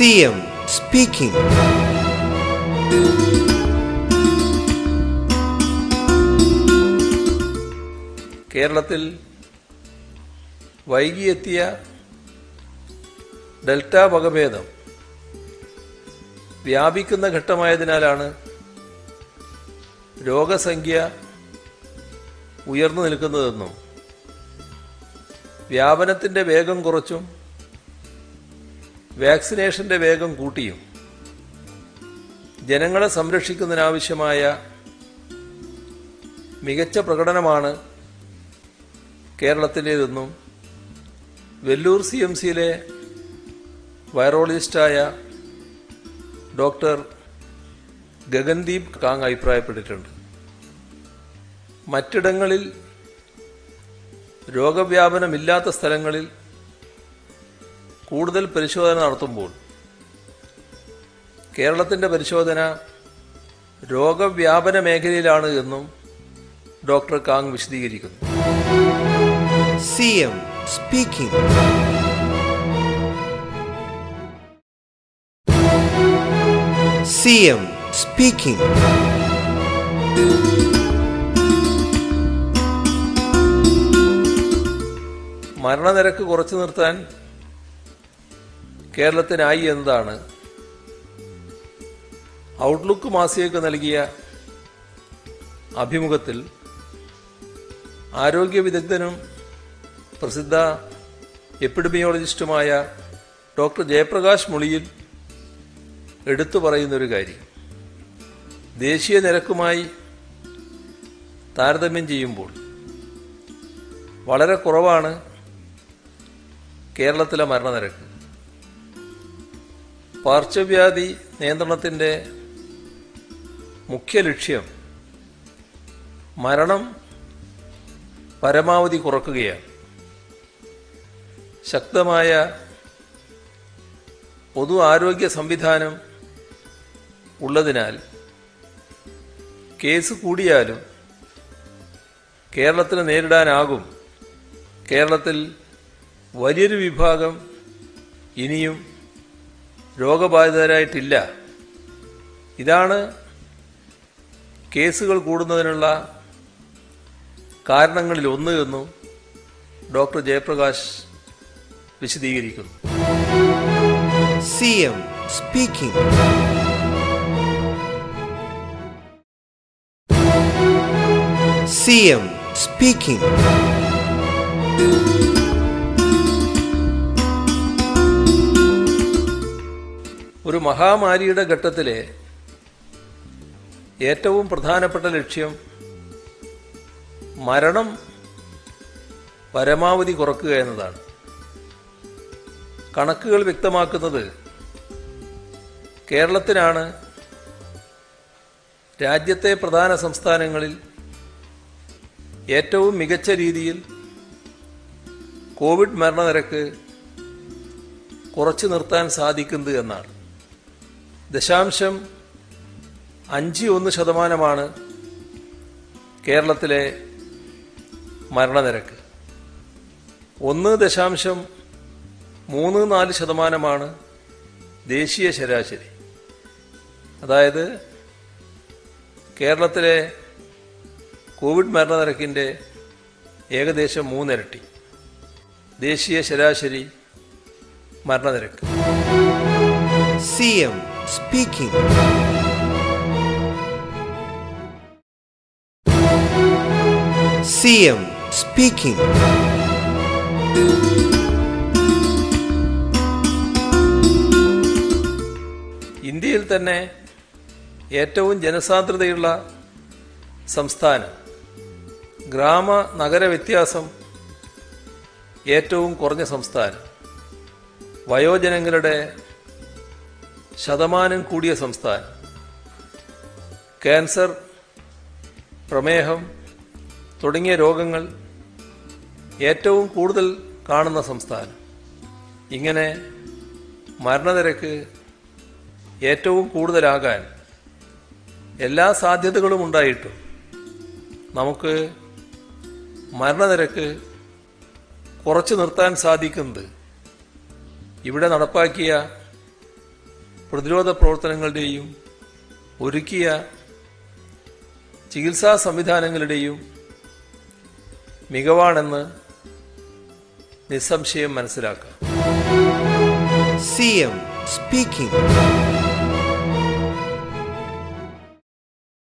CM speaking കേരളത്തിൽ വൈകിയെത്തിയ delta വകഭേദം വ്യാപിക്കുന്ന ഘട്ടമായതിനാലാണ് രോഗസംഖ്യ ഉയർന്നു നിൽക്കുന്നതെന്നും വ്യാപനത്തിന്റെ വേഗം കുറച്ചും വാക്സിനേഷന്റെ വേഗം കൂട്ടിയും. ജനങ്ങളെ സംരക്ഷിക്കുന്നതിനാവശ്യമായ മികച്ച പ്രകടനമാണ് കേരളത്തിലേതെന്നും വെല്ലൂർ സി എം സിയിലെ വൈറോളജിസ്റ്റായ ഡോക്ടർ ഗഗൻദീപ് കാങ് അഭിപ്രായപ്പെട്ടിട്ടുണ്ട്. മറ്റിടങ്ങളിൽ രോഗവ്യാപനമില്ലാത്ത സ്ഥലങ്ങളിൽ കൂടുതൽ പരിശോധന നടത്തുമ്പോൾ കേരളത്തിന്റെ പരിശോധന രോഗവ്യാപന മേഖലയിലാണ് എന്നും ഡോക്ടർ കാങ് വിശദീകരിക്കുന്നു. C M speaking. C M speaking. മരണനിരക്ക് കുറച്ചു നിർത്താൻ കേരളത്തിനായി എന്നതാണ് ഔട്ട്ലുക്ക് മാസികയ്ക്ക് നൽകിയ അഭിമുഖത്തിൽ ആരോഗ്യ വിദഗ്ധനും പ്രസിദ്ധ എപ്പിഡമിയോളജിസ്റ്റുമായ ഡോക്ടർ ജയപ്രകാശ് മുളിയിൽ എടുത്തു പറയുന്നൊരു കാര്യം. ദേശീയ നിരക്കുമായി താരതമ്യം ചെയ്യുമ്പോൾ വളരെ കുറവാണ് കേരളത്തിലെ മരണനിരക്ക്. പാർശ്വവ്യാധി നിയന്ത്രണത്തിന്റെ മുഖ്യ ലക്ഷ്യം മരണം പരമാവധി കുറക്കുകയാണ്. ശക്തമായ പൊതു ആരോഗ്യ സംവിധാനം ഉള്ളതിനാൽ കേസ് കൂടിയാലും കേരളത്തിന് നേരിടാനാകും. കേരളത്തിൽ വലിയൊരു വിഭാഗം ഇനിയും രോഗബാധിതരായിട്ടില്ല. ഇതാണ് കേസുകൾ കൂടുന്നതിനുള്ള കാരണങ്ങളിൽ ഒന്ന് എന്നും ഡോക്ടർ ജയപ്രകാശ് വിശദീകരിക്കുന്നു. CM speaking. CM speaking. ഒരു മഹാമാരിയുടെ ഘട്ടത്തിലെ ഏറ്റവും പ്രധാനപ്പെട്ട ലക്ഷ്യം മരണം പരമാവധി കുറക്കുക എന്നതാണ്. കണക്കുകൾ വ്യക്തമാക്കുന്നത് കേരളത്തിനാണ്. രാജ്യത്തെ പ്രധാന സംസ്ഥാനങ്ങളിൽ ഏറ്റവും മികച്ച രീതിയിൽ കോവിഡ് മരണനിരക്ക് കുറച്ചു നിർത്താൻ സാധിക്കുന്നത് എന്നാണ്. ദശാംശം അഞ്ച് ഒന്ന് ശതമാനമാണ് കേരളത്തിലെ മരണനിരക്ക്. ഒന്ന് ദശാംശം മൂന്ന് നാല് ശതമാനമാണ് ദേശീയ ശരാശരി. അതായത് കേരളത്തിലെ കോവിഡ് മരണനിരക്കിന്റെ ഏകദേശം മൂന്നിരട്ടി. ദേശീയ ശരാശരി മരണനിരക്ക്. CM speaking. CM speaking. ഇന്ത്യയിൽ തന്നെ ഏറ്റവും ജനസാന്ദ്രതയുള്ള സംസ്ഥാനം ഗ്രാമ നഗര വ്യത്യാസം ഏറ്റവും കുറഞ്ഞ സംസ്ഥാനം വയോജനങ്ങളുടെ ശതമാനം കൂടിയ സംസ്ഥാനം. ക്യാൻസർ പ്രമേഹം തുടങ്ങിയ രോഗങ്ങൾ ഏറ്റവും കൂടുതൽ കാണുന്ന സംസ്ഥാനം. ഇങ്ങനെ മരണനിരക്ക് ഏറ്റവും കൂടുതലാകാൻ എല്ലാ സാധ്യതകളും ഉണ്ടായിട്ടും നമുക്ക് മരണനിരക്ക് കുറച്ചു നിർത്താൻ സാധിക്കുന്നത് ഇവിടെ നടപ്പാക്കിയ പ്രതിരോധ പ്രവർത്തനങ്ങളുടെയും ഒരുക്കിയ ചികിത്സാ സംവിധാനങ്ങളുടെയും മികവാണെന്ന് നിസ്സംശയം മനസ്സിലാക്കാം സി എം speaking.